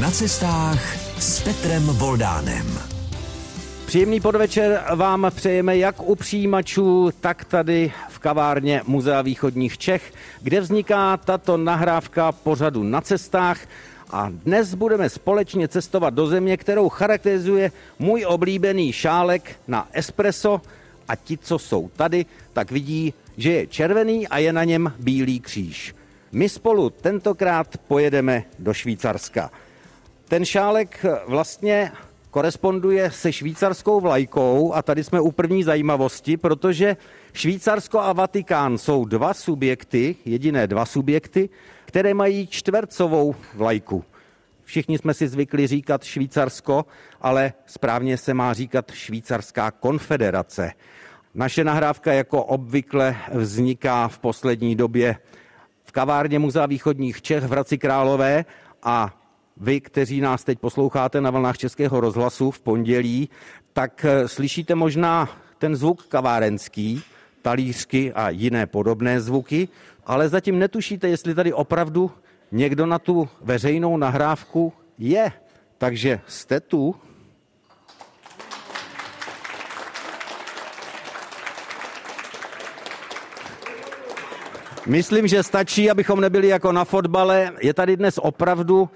Na cestách s Petrem Voldánem. Příjemný podvečer vám přejeme jak u přijímačů, tak tady v kavárně Muzea východních Čech, kde vzniká tato nahrávka pořadu na cestách. A dnes budeme společně cestovat do země, kterou charakterizuje můj oblíbený šálek na espresso a ti, co jsou tady, tak vidí, že je červený a je na něm bílý kříž. My spolu tentokrát pojedeme do Švýcarska. Ten šálek vlastně koresponduje se švýcarskou vlajkou a tady jsme u první zajímavosti, protože Švýcarsko a Vatikán jsou dva subjekty, jediné dva subjekty, které mají čtvercovou vlajku. Všichni jsme si zvykli říkat Švýcarsko, ale správně se má říkat Švýcarská konfederace. Naše nahrávka jako obvykle vzniká v poslední době v kavárně Muzea východních Čech v Hradci Králové a vy, kteří nás teď posloucháte na vlnách Českého rozhlasu v pondělí, tak eh, slyšíte možná ten zvuk kavárenský, talířky a jiné podobné zvuky, ale zatím netušíte, jestli tady opravdu někdo na tu veřejnou nahrávku je. Takže jste tu, Myslím, že stačí, abychom nebyli jako na fotbale. Je tady dnes opravdu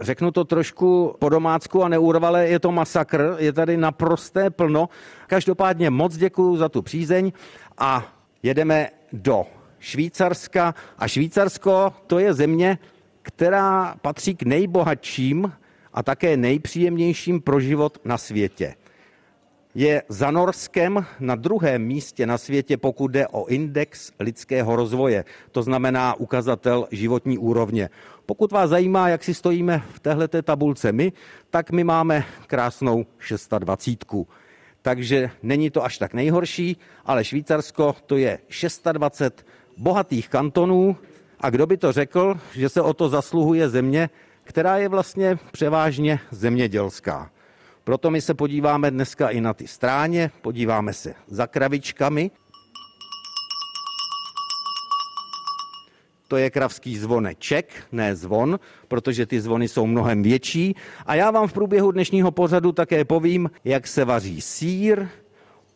řeknu to trošku po domácku a neurvale, je to masakr, je tady naprosté plno. Každopádně moc děkuji za tu přízeň a jedeme do Švýcarska. A Švýcarsko to je země, která patří k nejbohatším a také nejpříjemnějším pro život na světě je za Norskem na druhém místě na světě, pokud jde o index lidského rozvoje, to znamená ukazatel životní úrovně. Pokud vás zajímá, jak si stojíme v téhleté tabulce my, tak my máme krásnou 620. Takže není to až tak nejhorší, ale Švýcarsko to je 620 bohatých kantonů a kdo by to řekl, že se o to zasluhuje země, která je vlastně převážně zemědělská. Proto my se podíváme dneska i na ty stráně, podíváme se za kravičkami. To je kravský zvoneček, ne zvon, protože ty zvony jsou mnohem větší. A já vám v průběhu dnešního pořadu také povím, jak se vaří sír,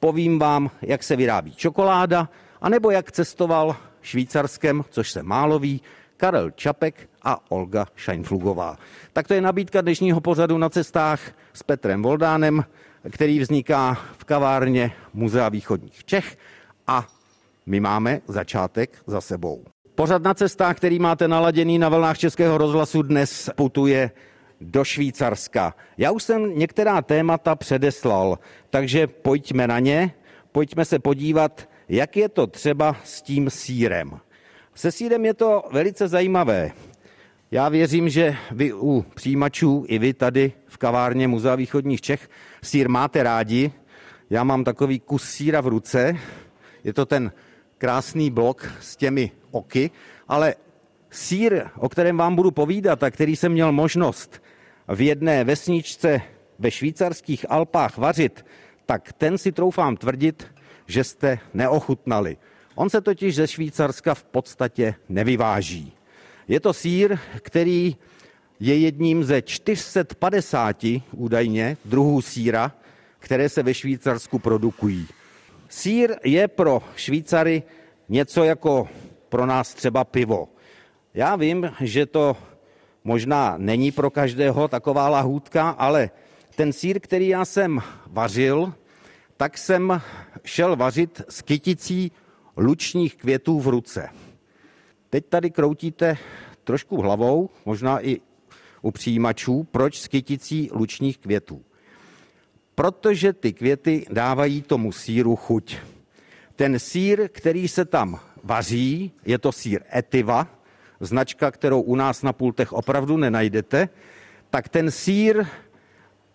povím vám, jak se vyrábí čokoláda, anebo jak cestoval švýcarskem, což se málo ví, Karel Čapek a Olga Scheinflugová. Tak to je nabídka dnešního pořadu na cestách s Petrem Voldánem, který vzniká v kavárně Muzea východních Čech a my máme začátek za sebou. Pořad na cestách, který máte naladěný na vlnách Českého rozhlasu, dnes putuje do Švýcarska. Já už jsem některá témata předeslal, takže pojďme na ně, pojďme se podívat, jak je to třeba s tím sírem. Se sírem je to velice zajímavé. Já věřím, že vy u přijímačů i vy tady v kavárně Muzea východních Čech sír máte rádi. Já mám takový kus síra v ruce. Je to ten krásný blok s těmi oky, ale sír, o kterém vám budu povídat a který jsem měl možnost v jedné vesničce ve švýcarských Alpách vařit, tak ten si troufám tvrdit, že jste neochutnali. On se totiž ze Švýcarska v podstatě nevyváží. Je to sír, který je jedním ze 450 údajně druhů síra, které se ve Švýcarsku produkují. Sír je pro Švýcary něco jako pro nás třeba pivo. Já vím, že to možná není pro každého taková lahůdka, ale ten sír, který já jsem vařil, tak jsem šel vařit s kyticí lučních květů v ruce. Teď tady kroutíte trošku hlavou, možná i u přijímačů, proč s kyticí lučních květů. Protože ty květy dávají tomu síru chuť. Ten sír, který se tam vaří, je to sír Etiva, značka, kterou u nás na pultech opravdu nenajdete, tak ten sír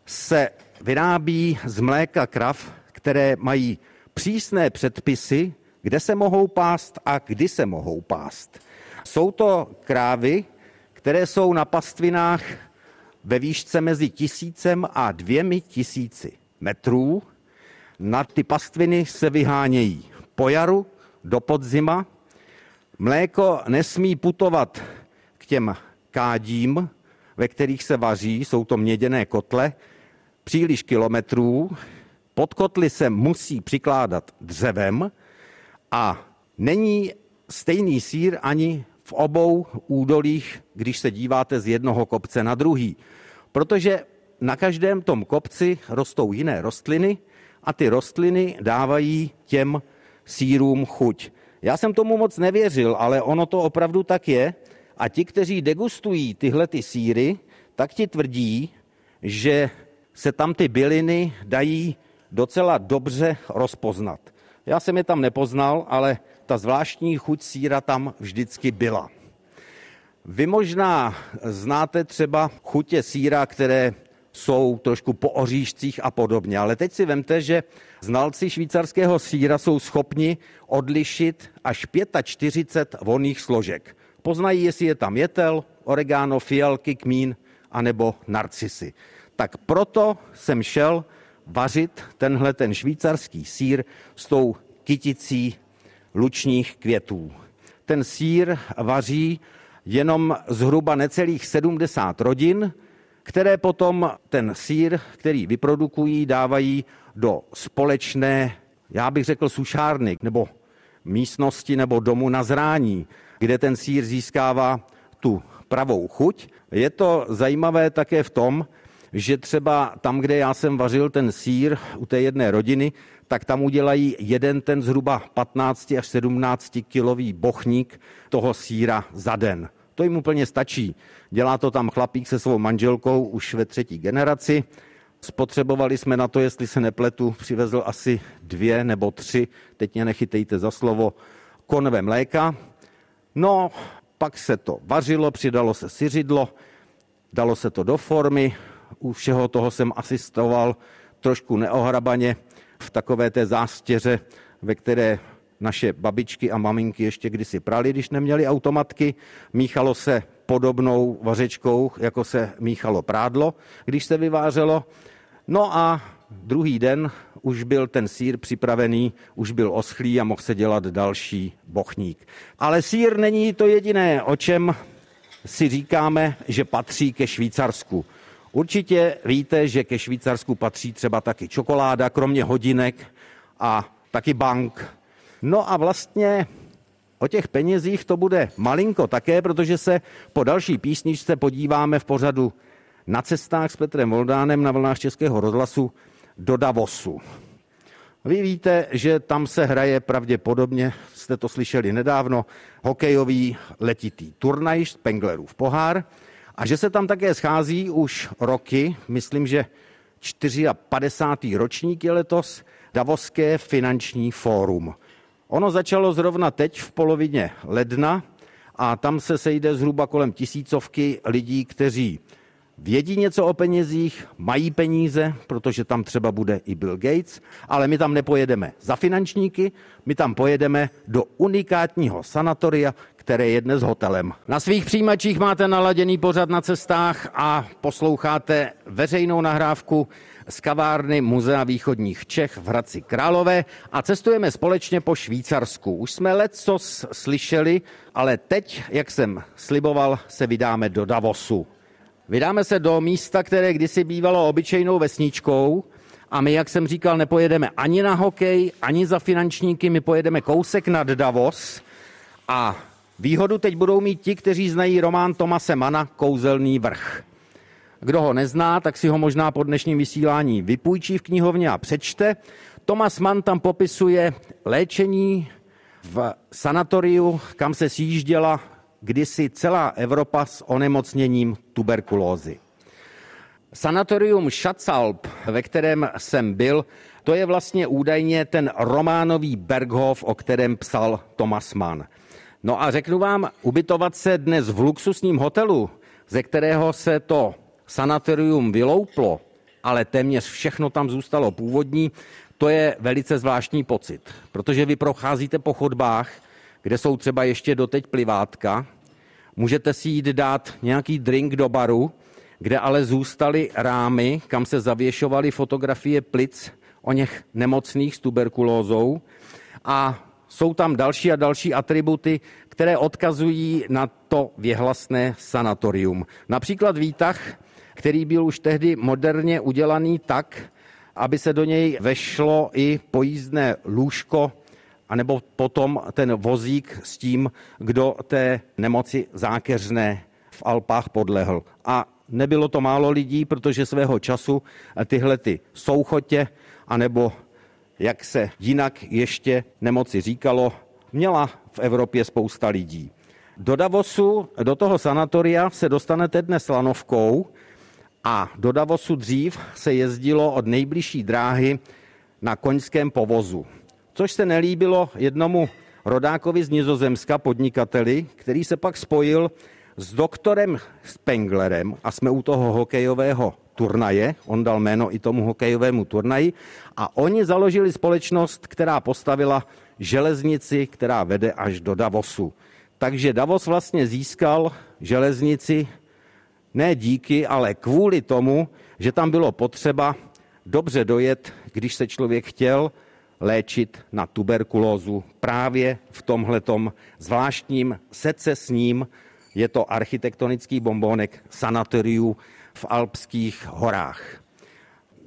se vyrábí z mléka krav, které mají přísné předpisy, kde se mohou pást a kdy se mohou pást. Jsou to krávy, které jsou na pastvinách ve výšce mezi tisícem a dvěmi tisíci metrů. Na ty pastviny se vyhánějí po jaru do podzima. Mléko nesmí putovat k těm kádím, ve kterých se vaří, jsou to měděné kotle, příliš kilometrů, pod kotly se musí přikládat dřevem a není stejný sír ani v obou údolích, když se díváte z jednoho kopce na druhý. Protože na každém tom kopci rostou jiné rostliny a ty rostliny dávají těm sírům chuť. Já jsem tomu moc nevěřil, ale ono to opravdu tak je. A ti, kteří degustují tyhle ty síry, tak ti tvrdí, že se tam ty byliny dají docela dobře rozpoznat. Já jsem je tam nepoznal, ale ta zvláštní chuť síra tam vždycky byla. Vy možná znáte třeba chutě síra, které jsou trošku po oříšcích a podobně. Ale teď si vemte, že znalci švýcarského síra jsou schopni odlišit až 45 vonných složek. Poznají, jestli je tam jetel, oregano, fialky, kmín anebo narcisy. Tak proto jsem šel vařit tenhle ten švýcarský sír s tou kyticí lučních květů. Ten sír vaří jenom zhruba necelých 70 rodin, které potom ten sír, který vyprodukují, dávají do společné, já bych řekl, sušárny nebo místnosti nebo domu na zrání, kde ten sír získává tu pravou chuť. Je to zajímavé také v tom, že třeba tam, kde já jsem vařil ten sír u té jedné rodiny, tak tam udělají jeden ten zhruba 15 až 17 kilový bochník toho síra za den. To jim úplně stačí. Dělá to tam chlapík se svou manželkou už ve třetí generaci. Spotřebovali jsme na to, jestli se nepletu, přivezl asi dvě nebo tři, teď mě nechytejte za slovo, konve mléka. No, pak se to vařilo, přidalo se syřidlo, dalo se to do formy, u všeho toho jsem asistoval trošku neohrabaně v takové té zástěře, ve které naše babičky a maminky ještě kdysi prali, když neměli automatky. Míchalo se podobnou vařečkou, jako se míchalo prádlo, když se vyvářelo. No a druhý den už byl ten sír připravený, už byl oschlý a mohl se dělat další bochník. Ale sír není to jediné, o čem si říkáme, že patří ke Švýcarsku. Určitě víte, že ke Švýcarsku patří třeba taky čokoláda, kromě hodinek a taky bank. No a vlastně o těch penězích to bude malinko také, protože se po další písničce podíváme v pořadu na cestách s Petrem Voldánem na vlnách Českého rozhlasu do Davosu. Vy víte, že tam se hraje pravděpodobně, jste to slyšeli nedávno, hokejový letitý turnaj Spenglerův pohár a že se tam také schází už roky, myslím, že 54. ročník je letos, Davoské finanční fórum. Ono začalo zrovna teď v polovině ledna a tam se sejde zhruba kolem tisícovky lidí, kteří vědí něco o penězích, mají peníze, protože tam třeba bude i Bill Gates, ale my tam nepojedeme za finančníky, my tam pojedeme do unikátního sanatoria, které je dnes hotelem. Na svých přijímačích máte naladěný pořad na cestách a posloucháte veřejnou nahrávku z kavárny Muzea východních Čech v Hradci Králové a cestujeme společně po Švýcarsku. Už jsme leco slyšeli, ale teď, jak jsem sliboval, se vydáme do Davosu. Vydáme se do místa, které kdysi bývalo obyčejnou vesničkou a my, jak jsem říkal, nepojedeme ani na hokej, ani za finančníky, my pojedeme kousek nad Davos a výhodu teď budou mít ti, kteří znají román Tomase Mana Kouzelný vrch. Kdo ho nezná, tak si ho možná po dnešním vysílání vypůjčí v knihovně a přečte. Thomas Mann tam popisuje léčení v sanatoriu, kam se sjížděla kdysi celá Evropa s onemocněním tuberkulózy. Sanatorium Schatzalp, ve kterém jsem byl, to je vlastně údajně ten románový Berghof, o kterém psal Thomas Mann. No a řeknu vám, ubytovat se dnes v luxusním hotelu, ze kterého se to sanatorium vylouplo, ale téměř všechno tam zůstalo původní, to je velice zvláštní pocit, protože vy procházíte po chodbách, kde jsou třeba ještě doteď plivátka, můžete si jít dát nějaký drink do baru, kde ale zůstaly rámy, kam se zavěšovaly fotografie plic o něch nemocných s tuberkulózou a jsou tam další a další atributy, které odkazují na to věhlasné sanatorium. Například výtah, který byl už tehdy moderně udělaný tak, aby se do něj vešlo i pojízdné lůžko, anebo potom ten vozík s tím, kdo té nemoci zákeřné v Alpách podlehl. A nebylo to málo lidí, protože svého času tyhle ty souchotě, anebo jak se jinak ještě nemoci říkalo, měla v Evropě spousta lidí. Do Davosu, do toho sanatoria se dostanete dnes lanovkou a do Davosu dřív se jezdilo od nejbližší dráhy na koňském povozu, což se nelíbilo jednomu rodákovi z Nizozemska, podnikateli, který se pak spojil s doktorem Spenglerem a jsme u toho hokejového turnaje, on dal jméno i tomu hokejovému turnaji a oni založili společnost, která postavila železnici, která vede až do Davosu. Takže Davos vlastně získal železnici ne díky, ale kvůli tomu, že tam bylo potřeba dobře dojet, když se člověk chtěl léčit na tuberkulózu právě v tomhletom zvláštním secesním, je to architektonický bombónek sanatoriu v alpských horách.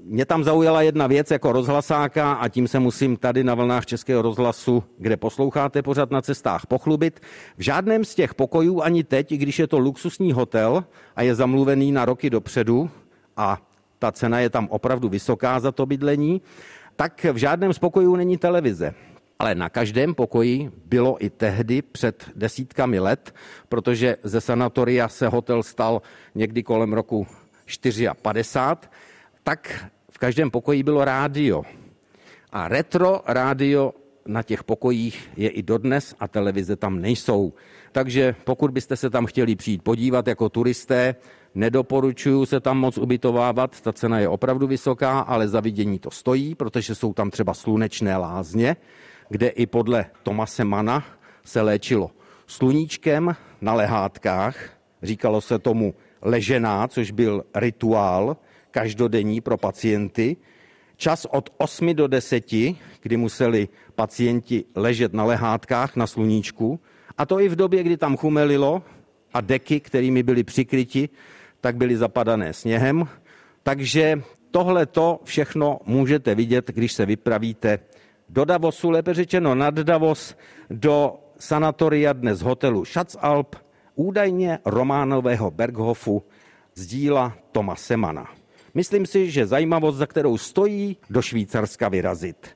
Mě tam zaujala jedna věc jako rozhlasáka a tím se musím tady na vlnách Českého rozhlasu, kde posloucháte pořád na cestách, pochlubit. V žádném z těch pokojů ani teď, i když je to luxusní hotel a je zamluvený na roky dopředu a ta cena je tam opravdu vysoká za to bydlení, tak v žádném z pokojů není televize. Ale na každém pokoji bylo i tehdy před desítkami let, protože ze sanatoria se hotel stal někdy kolem roku 54, tak v každém pokoji bylo rádio. A retro rádio na těch pokojích je i dodnes a televize tam nejsou. Takže pokud byste se tam chtěli přijít podívat jako turisté, nedoporučuju se tam moc ubytovávat, ta cena je opravdu vysoká, ale za vidění to stojí, protože jsou tam třeba slunečné lázně, kde i podle Tomase Mana se léčilo sluníčkem na lehátkách, říkalo se tomu ležená, což byl rituál každodenní pro pacienty, čas od 8 do 10, kdy museli pacienti ležet na lehátkách na sluníčku, a to i v době, kdy tam chumelilo a deky, kterými byly přikryti, tak byly zapadané sněhem. Takže tohle to všechno můžete vidět, když se vypravíte do Davosu, lépe řečeno nad Davos, do sanatoria dnes hotelu Schatzalp, údajně románového Berghofu z díla Toma Semana. Myslím si, že zajímavost, za kterou stojí, do Švýcarska vyrazit.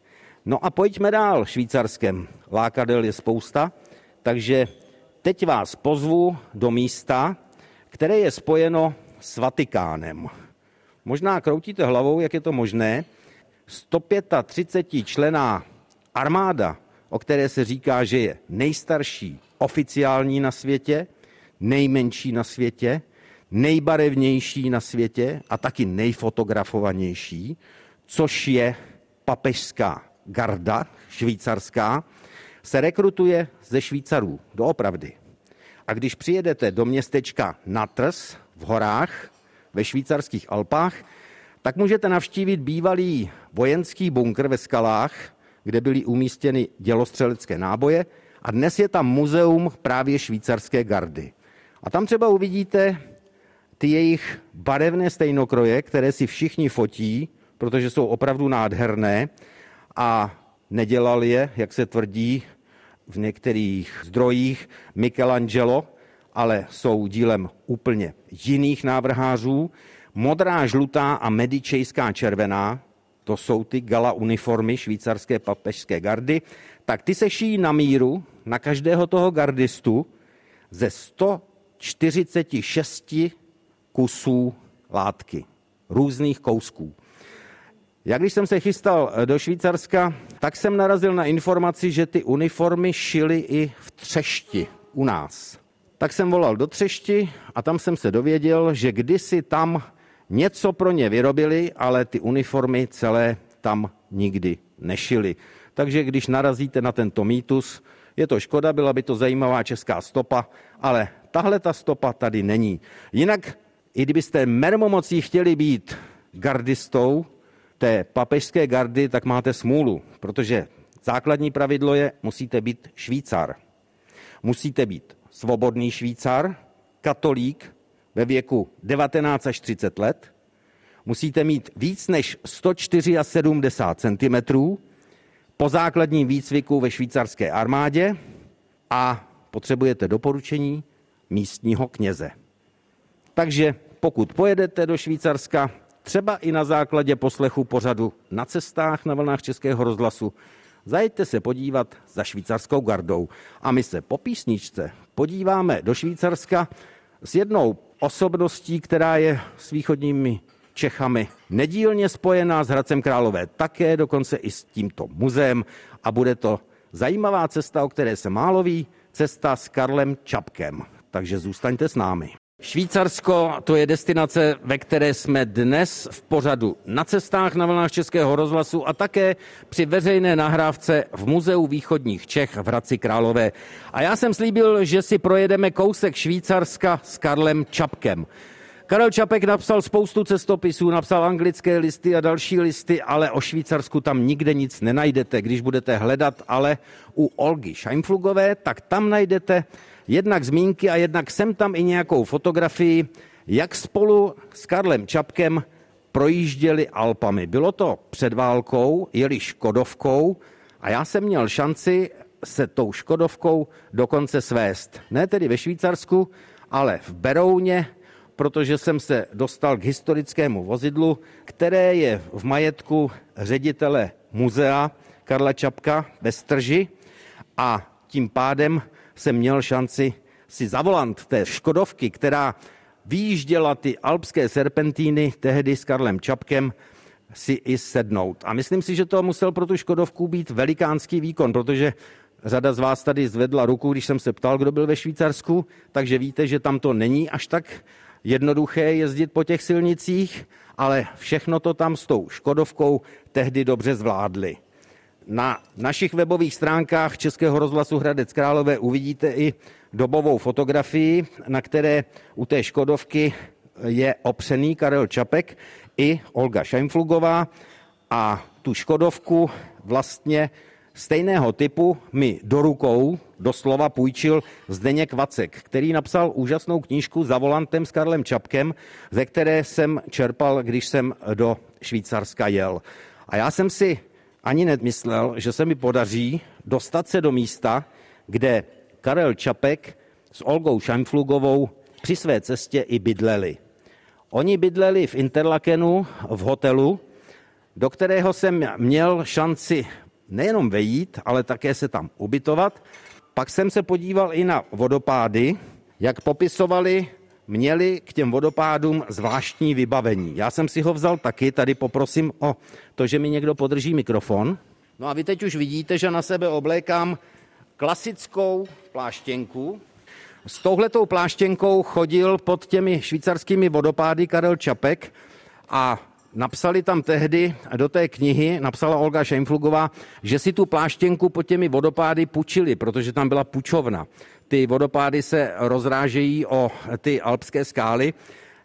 No a pojďme dál Švýcarskem. Lákadel je spousta, takže teď vás pozvu do místa, které je spojeno s Vatikánem. Možná kroutíte hlavou, jak je to možné, 135 člená armáda, o které se říká, že je nejstarší oficiální na světě, nejmenší na světě, nejbarevnější na světě a taky nejfotografovanější, což je papežská garda švýcarská, se rekrutuje ze Švýcarů, doopravdy. A když přijedete do městečka Natrs v horách ve švýcarských Alpách, tak můžete navštívit bývalý vojenský bunkr ve skalách, kde byly umístěny dělostřelecké náboje a dnes je tam muzeum právě švýcarské gardy. A tam třeba uvidíte ty jejich barevné stejnokroje, které si všichni fotí, protože jsou opravdu nádherné a nedělal je, jak se tvrdí v některých zdrojích, Michelangelo, ale jsou dílem úplně jiných návrhářů. Modrá, žlutá a medičejská červená, to jsou ty gala uniformy švýcarské papežské gardy, tak ty se šijí na míru na každého toho gardistu ze 146 kusů látky, různých kousků. Jak když jsem se chystal do Švýcarska, tak jsem narazil na informaci, že ty uniformy šily i v Třešti u nás. Tak jsem volal do Třešti a tam jsem se dověděl, že kdysi tam něco pro ně vyrobili, ale ty uniformy celé tam nikdy nešily. Takže když narazíte na tento mýtus, je to škoda, byla by to zajímavá česká stopa, ale tahle ta stopa tady není. Jinak, i kdybyste mermomocí chtěli být gardistou té papežské gardy, tak máte smůlu, protože základní pravidlo je, musíte být Švýcar. musíte být svobodný Švýcar, katolík ve věku 19 až 30 let, musíte mít víc než 174 cm po základním výcviku ve švýcarské armádě a potřebujete doporučení místního kněze. Takže pokud pojedete do Švýcarska, třeba i na základě poslechu pořadu na cestách na vlnách Českého rozhlasu, zajďte se podívat za švýcarskou gardou. A my se po písničce podíváme do Švýcarska s jednou osobností, která je s východními Čechami nedílně spojená s Hradcem Králové také, dokonce i s tímto muzeem a bude to zajímavá cesta, o které se málo ví, cesta s Karlem Čapkem. Takže zůstaňte s námi. Švýcarsko to je destinace, ve které jsme dnes v pořadu na cestách na vlnách Českého rozhlasu a také při veřejné nahrávce v Muzeu východních Čech v Hradci Králové. A já jsem slíbil, že si projedeme kousek Švýcarska s Karlem Čapkem. Karel Čapek napsal spoustu cestopisů, napsal anglické listy a další listy, ale o Švýcarsku tam nikde nic nenajdete. Když budete hledat ale u Olgy Scheimflugové, tak tam najdete jednak zmínky a jednak sem tam i nějakou fotografii, jak spolu s Karlem Čapkem projížděli Alpami. Bylo to před válkou, jeli Škodovkou a já jsem měl šanci se tou Škodovkou dokonce svést. Ne tedy ve Švýcarsku, ale v Berouně, protože jsem se dostal k historickému vozidlu, které je v majetku ředitele muzea Karla Čapka ve Strži a tím pádem jsem měl šanci si zavolant té Škodovky, která vyjížděla ty alpské serpentíny tehdy s Karlem Čapkem, si i sednout. A myslím si, že to musel pro tu Škodovku být velikánský výkon, protože řada z vás tady zvedla ruku, když jsem se ptal, kdo byl ve Švýcarsku, takže víte, že tam to není až tak jednoduché jezdit po těch silnicích, ale všechno to tam s tou Škodovkou tehdy dobře zvládli. Na našich webových stránkách Českého rozhlasu Hradec Králové uvidíte i dobovou fotografii, na které u té Škodovky je opřený Karel Čapek i Olga Šajmflugová a tu Škodovku vlastně stejného typu mi do rukou doslova půjčil Zdeněk Vacek, který napsal úžasnou knížku za volantem s Karlem Čapkem, ze které jsem čerpal, když jsem do Švýcarska jel. A já jsem si ani nemyslel, že se mi podaří dostat se do místa, kde Karel Čapek s Olgou Šajmflugovou při své cestě i bydleli. Oni bydleli v Interlakenu v hotelu, do kterého jsem měl šanci nejenom vejít, ale také se tam ubytovat. Pak jsem se podíval i na vodopády, jak popisovali, měli k těm vodopádům zvláštní vybavení. Já jsem si ho vzal taky, tady poprosím o to, že mi někdo podrží mikrofon. No a vy teď už vidíte, že na sebe oblékám klasickou pláštěnku. S touhletou pláštěnkou chodil pod těmi švýcarskými vodopády Karel Čapek a Napsali tam tehdy do té knihy, napsala Olga Šejmflugová, že si tu pláštěnku pod těmi vodopády pučili, protože tam byla pučovna. Ty vodopády se rozrážejí o ty alpské skály.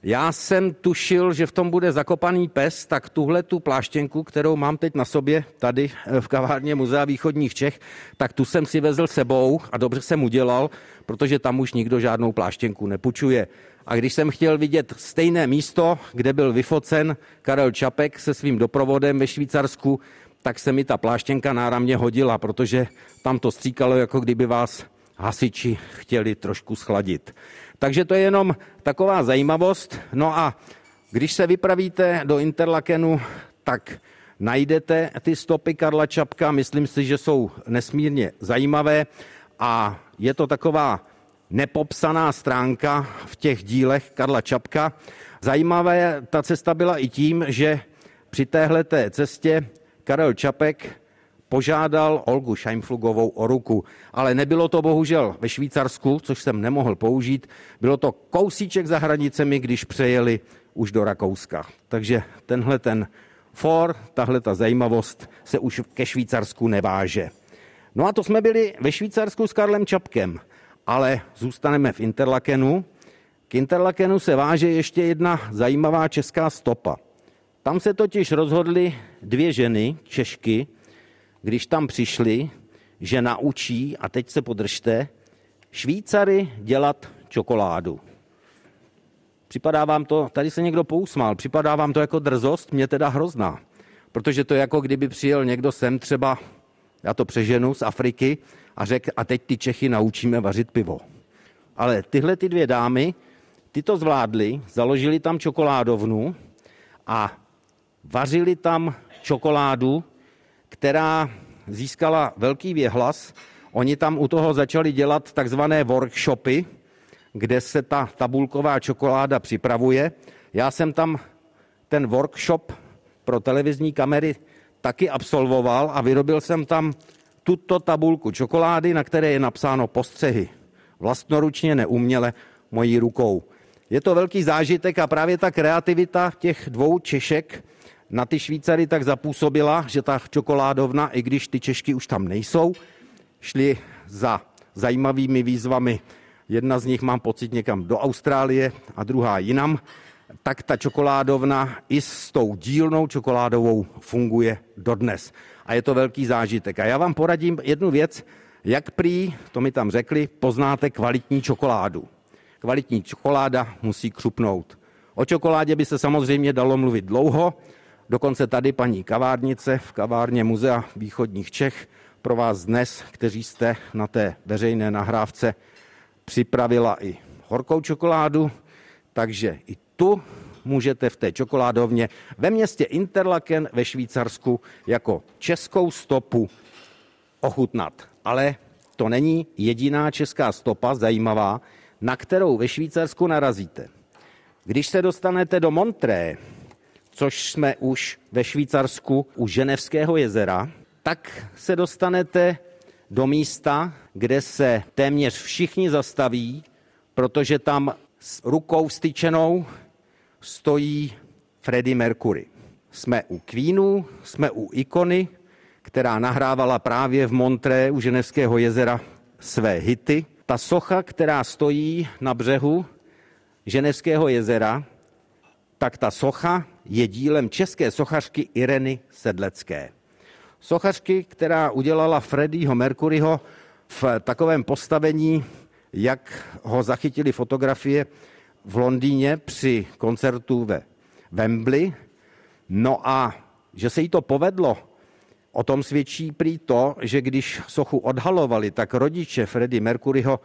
Já jsem tušil, že v tom bude zakopaný pes, tak tuhle tu pláštěnku, kterou mám teď na sobě tady v kavárně Muzea východních Čech, tak tu jsem si vezl sebou a dobře jsem udělal, protože tam už nikdo žádnou pláštěnku nepučuje. A když jsem chtěl vidět stejné místo, kde byl vyfocen Karel Čapek se svým doprovodem ve Švýcarsku, tak se mi ta pláštěnka náramně hodila, protože tam to stříkalo, jako kdyby vás hasiči chtěli trošku schladit. Takže to je jenom taková zajímavost. No a když se vypravíte do Interlakenu, tak najdete ty stopy Karla Čapka. Myslím si, že jsou nesmírně zajímavé a je to taková nepopsaná stránka v těch dílech Karla Čapka. Zajímavé ta cesta byla i tím, že při téhle cestě Karel Čapek požádal Olgu Scheimflugovou o ruku. Ale nebylo to bohužel ve Švýcarsku, což jsem nemohl použít. Bylo to kousíček za hranicemi, když přejeli už do Rakouska. Takže tenhle ten for, tahle ta zajímavost se už ke Švýcarsku neváže. No a to jsme byli ve Švýcarsku s Karlem Čapkem ale zůstaneme v Interlakenu. K Interlakenu se váže ještě jedna zajímavá česká stopa. Tam se totiž rozhodly dvě ženy, Češky, když tam přišli, že naučí, a teď se podržte, Švýcary dělat čokoládu. Připadá vám to, tady se někdo pousmál, připadá vám to jako drzost, mě teda hrozná. Protože to je jako kdyby přijel někdo sem třeba, já to přeženu, z Afriky a řekl, a teď ty Čechy naučíme vařit pivo. Ale tyhle ty dvě dámy, ty to zvládly, založili tam čokoládovnu a vařili tam čokoládu, která získala velký věhlas. Oni tam u toho začali dělat takzvané workshopy, kde se ta tabulková čokoláda připravuje. Já jsem tam ten workshop pro televizní kamery taky absolvoval a vyrobil jsem tam tuto tabulku čokolády, na které je napsáno postřehy. Vlastnoručně, neuměle, mojí rukou. Je to velký zážitek a právě ta kreativita těch dvou Češek na ty Švýcary tak zapůsobila, že ta čokoládovna, i když ty Češky už tam nejsou, šli za zajímavými výzvami. Jedna z nich mám pocit někam do Austrálie a druhá jinam. Tak ta čokoládovna i s tou dílnou čokoládovou funguje dodnes. A je to velký zážitek. A já vám poradím jednu věc, jak prý, to mi tam řekli, poznáte kvalitní čokoládu. Kvalitní čokoláda musí křupnout. O čokoládě by se samozřejmě dalo mluvit dlouho, dokonce tady paní kavárnice v kavárně Muzea východních Čech pro vás dnes, kteří jste na té veřejné nahrávce, připravila i horkou čokoládu, takže i tu můžete v té čokoládovně ve městě Interlaken ve Švýcarsku jako českou stopu ochutnat. Ale to není jediná česká stopa zajímavá, na kterou ve Švýcarsku narazíte. Když se dostanete do Montré, což jsme už ve Švýcarsku u Ženevského jezera, tak se dostanete do místa, kde se téměř všichni zastaví, protože tam s rukou styčenou stojí Freddie Mercury. Jsme u Queenu, jsme u ikony, která nahrávala právě v Montré u Ženevského jezera své hity. Ta socha, která stojí na břehu Ženevského jezera, tak ta socha je dílem české sochařky Ireny Sedlecké. Sochařky, která udělala Freddieho Mercuryho v takovém postavení, jak ho zachytili fotografie v Londýně při koncertu ve Wembley. No a že se jí to povedlo, o tom svědčí prý to, že když sochu odhalovali, tak rodiče Freddie Mercuryho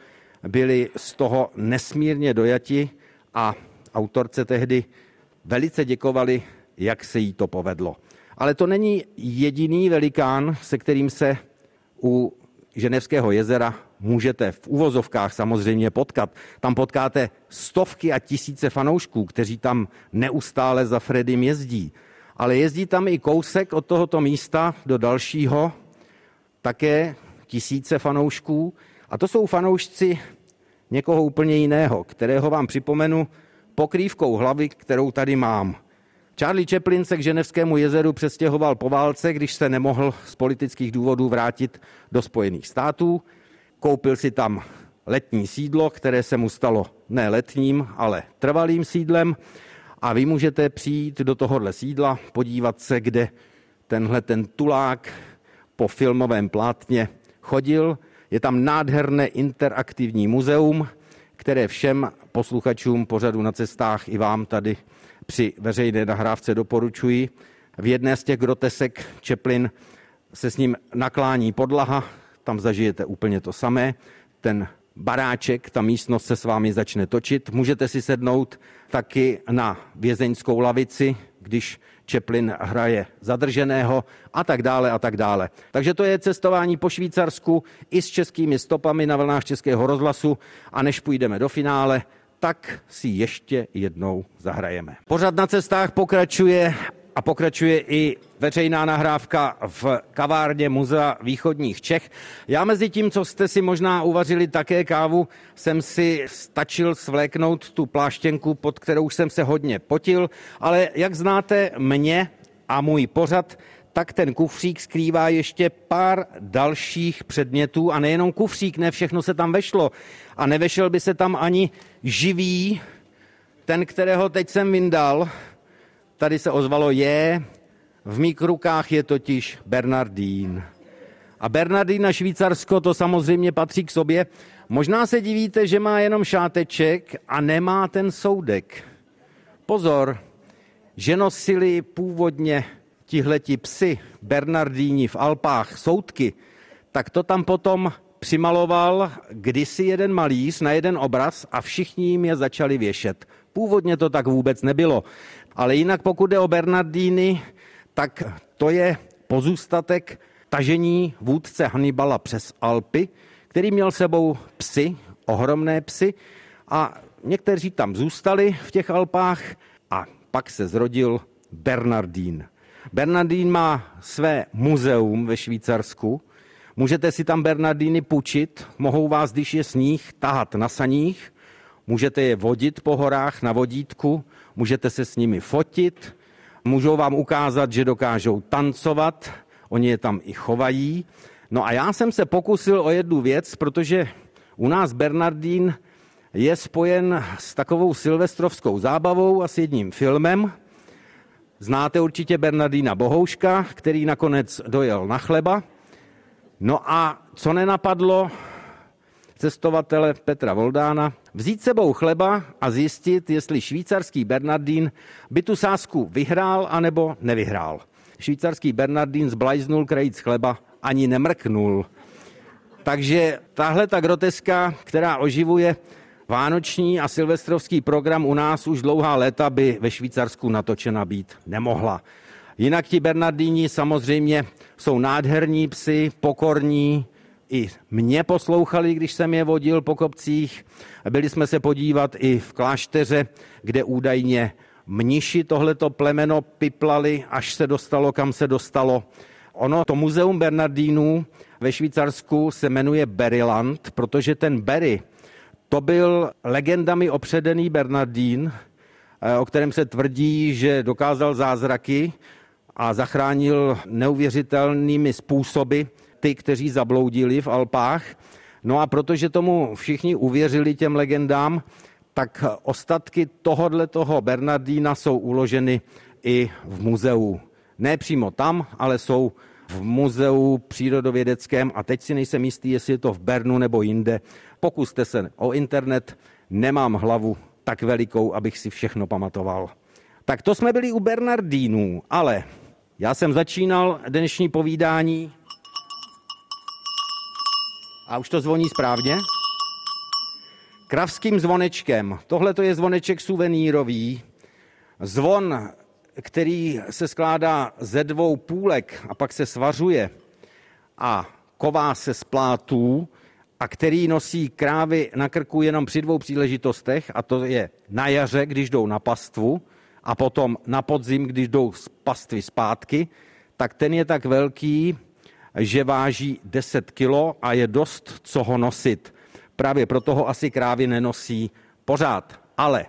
byli z toho nesmírně dojati a autorce tehdy velice děkovali, jak se jí to povedlo. Ale to není jediný velikán, se kterým se u Ženevského jezera můžete v uvozovkách samozřejmě potkat. Tam potkáte stovky a tisíce fanoušků, kteří tam neustále za Fredim jezdí. Ale jezdí tam i kousek od tohoto místa do dalšího, také tisíce fanoušků. A to jsou fanoušci někoho úplně jiného, kterého vám připomenu pokrývkou hlavy, kterou tady mám. Charlie Chaplin se k Ženevskému jezeru přestěhoval po válce, když se nemohl z politických důvodů vrátit do Spojených států. Koupil si tam letní sídlo, které se mu stalo ne letním, ale trvalým sídlem. A vy můžete přijít do tohohle sídla, podívat se, kde tenhle ten tulák po filmovém plátně chodil. Je tam nádherné interaktivní muzeum, které všem posluchačům pořadu na cestách i vám tady při veřejné nahrávce doporučuji. V jedné z těch grotesek Čeplin se s ním naklání podlaha, tam zažijete úplně to samé. Ten baráček, ta místnost se s vámi začne točit. Můžete si sednout taky na vězeňskou lavici, když Čeplin hraje zadrženého a tak dále a tak dále. Takže to je cestování po Švýcarsku i s českými stopami na vlnách Českého rozhlasu a než půjdeme do finále, tak si ještě jednou zahrajeme. Pořad na cestách pokračuje a pokračuje i veřejná nahrávka v kavárně Muzea východních Čech. Já mezi tím, co jste si možná uvařili také kávu, jsem si stačil svléknout tu pláštěnku, pod kterou jsem se hodně potil, ale jak znáte mě a můj pořad, tak ten kufřík skrývá ještě pár dalších předmětů a nejenom kufřík, ne všechno se tam vešlo. A nevešel by se tam ani živý, ten, kterého teď jsem vyndal, tady se ozvalo je, v mých rukách je totiž Bernardín. A Bernardín Švýcarsko to samozřejmě patří k sobě. Možná se divíte, že má jenom šáteček a nemá ten soudek. Pozor, že nosili původně tihleti psy, Bernardíni v Alpách, soudky, tak to tam potom přimaloval kdysi jeden malíř na jeden obraz a všichni jim je začali věšet. Původně to tak vůbec nebylo. Ale jinak pokud jde o Bernardíny, tak to je pozůstatek tažení vůdce Hannibala přes Alpy, který měl sebou psy, ohromné psy a někteří tam zůstali v těch Alpách a pak se zrodil Bernardín. Bernardín má své muzeum ve Švýcarsku. Můžete si tam Bernardíny půjčit, mohou vás, když je sníh, tahat na saních, můžete je vodit po horách na vodítku, můžete se s nimi fotit, můžou vám ukázat, že dokážou tancovat, oni je tam i chovají. No a já jsem se pokusil o jednu věc, protože u nás Bernardín je spojen s takovou silvestrovskou zábavou a s jedním filmem. Znáte určitě Bernardína Bohouška, který nakonec dojel na chleba. No a co nenapadlo cestovatele Petra Voldána, vzít sebou chleba a zjistit, jestli švýcarský Bernardín by tu sázku vyhrál anebo nevyhrál. Švýcarský Bernardín zblajznul krajíc chleba, ani nemrknul. Takže tahle ta groteska, která oživuje Vánoční a silvestrovský program u nás už dlouhá léta by ve Švýcarsku natočena být nemohla. Jinak ti Bernardíni samozřejmě jsou nádherní psy, pokorní, i mě poslouchali, když jsem je vodil po kopcích. Byli jsme se podívat i v klášteře, kde údajně mniši tohleto plemeno piplali, až se dostalo, kam se dostalo. Ono, to muzeum Bernardínů ve Švýcarsku se jmenuje Berryland, protože ten Berry, to byl legendami opředený Bernardín, eh, o kterém se tvrdí, že dokázal zázraky a zachránil neuvěřitelnými způsoby ty, kteří zabloudili v Alpách. No a protože tomu všichni uvěřili těm legendám, tak ostatky tohodle toho Bernardína jsou uloženy i v muzeu. Ne přímo tam, ale jsou v muzeu přírodovědeckém a teď si nejsem jistý, jestli je to v Bernu nebo jinde. Pokuste se o internet, nemám hlavu tak velikou, abych si všechno pamatoval. Tak to jsme byli u Bernardínů, ale já jsem začínal dnešní povídání a už to zvoní správně. Kravským zvonečkem. Tohle to je zvoneček suvenírový. Zvon, který se skládá ze dvou půlek a pak se svařuje a ková se z plátů a který nosí krávy na krku jenom při dvou příležitostech a to je na jaře, když jdou na pastvu a potom na podzim, když jdou z pastvy zpátky, tak ten je tak velký, že váží 10 kilo a je dost co ho nosit. Právě proto ho asi krávy nenosí pořád. Ale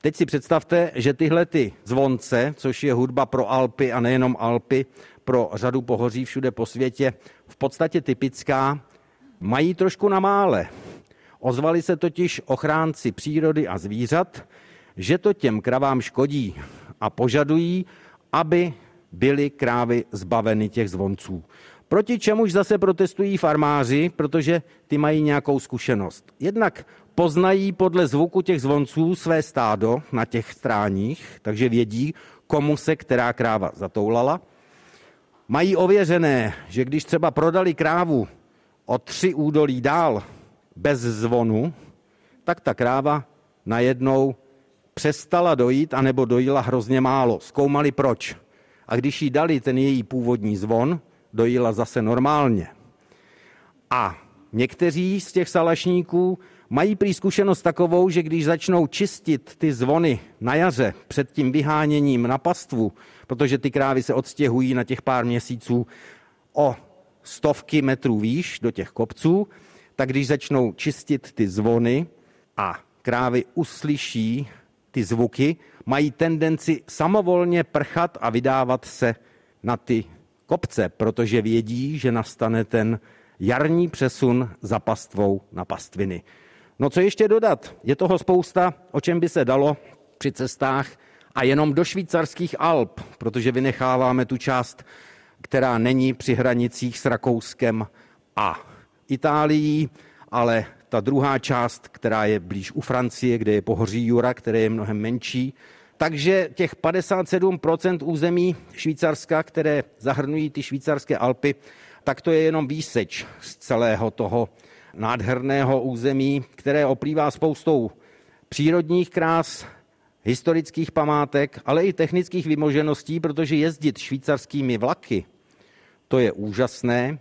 teď si představte, že tyhle ty zvonce, což je hudba pro Alpy a nejenom Alpy, pro řadu pohoří všude po světě, v podstatě typická, mají trošku na mále. Ozvali se totiž ochránci přírody a zvířat, že to těm kravám škodí a požadují, aby byly krávy zbaveny těch zvonců. Proti čemuž zase protestují farmáři, protože ty mají nějakou zkušenost. Jednak poznají podle zvuku těch zvonců své stádo na těch stráních, takže vědí, komu se která kráva zatoulala. Mají ověřené, že když třeba prodali krávu o tři údolí dál bez zvonu, tak ta kráva najednou přestala dojít, anebo dojila hrozně málo. Zkoumali proč. A když jí dali ten její původní zvon, dojila zase normálně. A někteří z těch salašníků mají prý zkušenost takovou, že když začnou čistit ty zvony na jaře před tím vyháněním na pastvu, protože ty krávy se odstěhují na těch pár měsíců o stovky metrů výš do těch kopců, tak když začnou čistit ty zvony a krávy uslyší ty zvuky, mají tendenci samovolně prchat a vydávat se na ty kopce, protože vědí, že nastane ten jarní přesun za pastvou na pastviny. No co ještě dodat? Je toho spousta, o čem by se dalo při cestách a jenom do švýcarských Alp, protože vynecháváme tu část, která není při hranicích s Rakouskem a Itálií, ale ta druhá část, která je blíž u Francie, kde je pohoří Jura, které je mnohem menší. Takže těch 57% území Švýcarska, které zahrnují ty švýcarské Alpy, tak to je jenom výseč z celého toho nádherného území, které oplývá spoustou přírodních krás, historických památek, ale i technických vymožeností, protože jezdit švýcarskými vlaky, to je úžasné.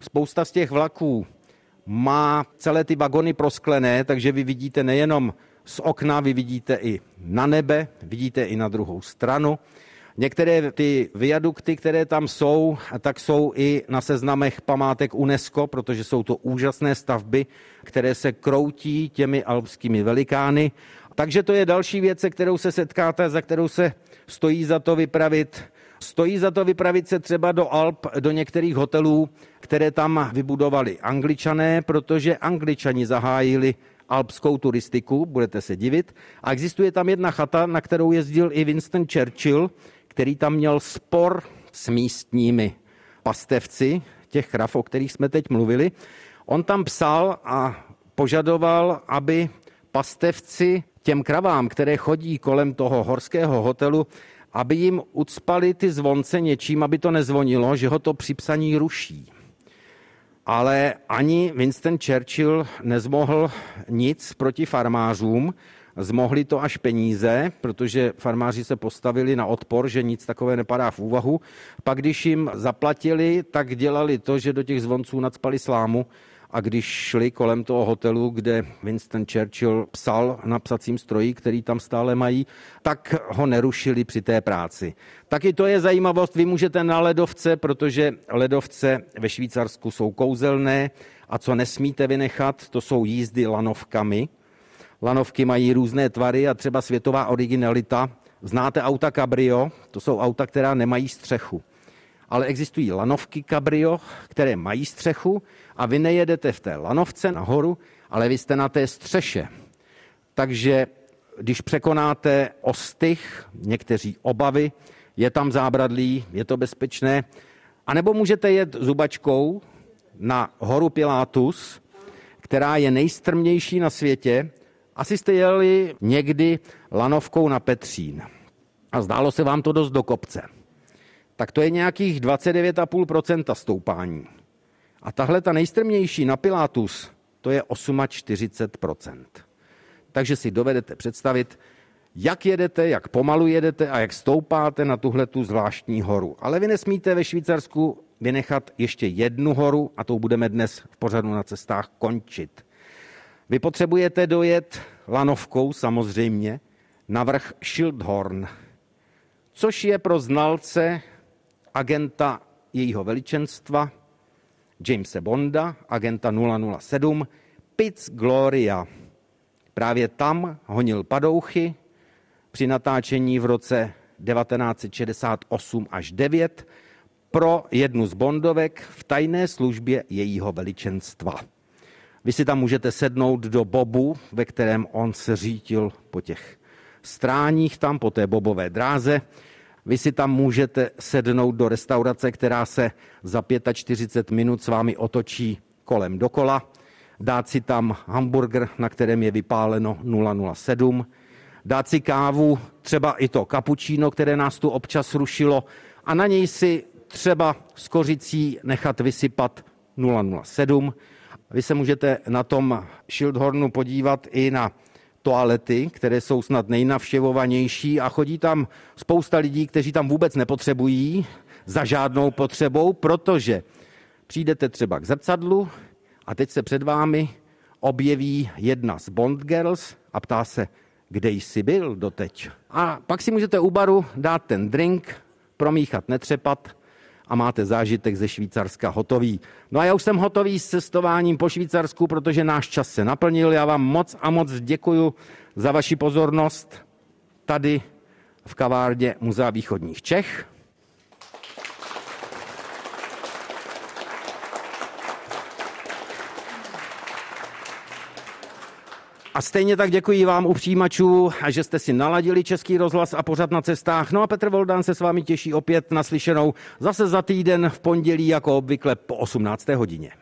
Spousta z těch vlaků má celé ty vagony prosklené, takže vy vidíte nejenom z okna, vy vidíte i na nebe, vidíte i na druhou stranu. Některé ty viadukty, které tam jsou, tak jsou i na seznamech památek UNESCO, protože jsou to úžasné stavby, které se kroutí těmi alpskými velikány. Takže to je další věc, se kterou se setkáte, za kterou se stojí za to vypravit. Stojí za to vypravit se třeba do Alp, do některých hotelů, které tam vybudovali angličané, protože angličani zahájili alpskou turistiku, budete se divit. A existuje tam jedna chata, na kterou jezdil i Winston Churchill, který tam měl spor s místními pastevci, těch krav, o kterých jsme teď mluvili. On tam psal a požadoval, aby pastevci těm kravám, které chodí kolem toho horského hotelu, aby jim ucpali ty zvonce něčím, aby to nezvonilo, že ho to při psaní ruší. Ale ani Winston Churchill nezmohl nic proti farmářům, zmohli to až peníze, protože farmáři se postavili na odpor, že nic takové nepadá v úvahu. Pak, když jim zaplatili, tak dělali to, že do těch zvonců nadspali slámu a když šli kolem toho hotelu, kde Winston Churchill psal na psacím stroji, který tam stále mají, tak ho nerušili při té práci. Taky to je zajímavost, vy můžete na ledovce, protože ledovce ve Švýcarsku jsou kouzelné a co nesmíte vynechat, to jsou jízdy lanovkami. Lanovky mají různé tvary a třeba světová originalita. Znáte auta Cabrio? To jsou auta, která nemají střechu ale existují lanovky cabrio, které mají střechu a vy nejedete v té lanovce nahoru, ale vy jste na té střeše. Takže když překonáte ostych, někteří obavy, je tam zábradlí, je to bezpečné, a nebo můžete jet zubačkou na horu Pilatus, která je nejstrmější na světě. Asi jste jeli někdy lanovkou na Petřín a zdálo se vám to dost do kopce tak to je nějakých 29,5% stoupání. A tahle ta nejstrmější na Pilatus, to je 48%. Takže si dovedete představit, jak jedete, jak pomalu jedete a jak stoupáte na tuhle tu zvláštní horu. Ale vy nesmíte ve Švýcarsku vynechat ještě jednu horu a tou budeme dnes v pořadu na cestách končit. Vy potřebujete dojet lanovkou samozřejmě na vrch Schildhorn, což je pro znalce agenta jejího veličenstva, Jamese Bonda, agenta 007, Piz Gloria. Právě tam honil padouchy při natáčení v roce 1968 až 9 pro jednu z Bondovek v tajné službě jejího veličenstva. Vy si tam můžete sednout do bobu, ve kterém on se řítil po těch stráních tam, po té bobové dráze vy si tam můžete sednout do restaurace, která se za 45 minut s vámi otočí kolem dokola, dát si tam hamburger, na kterém je vypáleno 007, dát si kávu, třeba i to kapučíno, které nás tu občas rušilo, a na něj si třeba s kořicí nechat vysypat 007. Vy se můžete na tom Schildhornu podívat i na toalety, které jsou snad nejnavštěvovanější a chodí tam spousta lidí, kteří tam vůbec nepotřebují za žádnou potřebou, protože přijdete třeba k zrcadlu a teď se před vámi objeví jedna z Bond Girls a ptá se, kde jsi byl doteď. A pak si můžete u baru dát ten drink, promíchat, netřepat a máte zážitek ze Švýcarska hotový. No a já už jsem hotový s cestováním po Švýcarsku, protože náš čas se naplnil. Já vám moc a moc děkuji za vaši pozornost tady v kavárně Muzea východních Čech. A stejně tak děkuji vám u přijímačů, že jste si naladili Český rozhlas a pořad na cestách. No a Petr Voldán se s vámi těší opět naslyšenou zase za týden v pondělí jako obvykle po 18. hodině.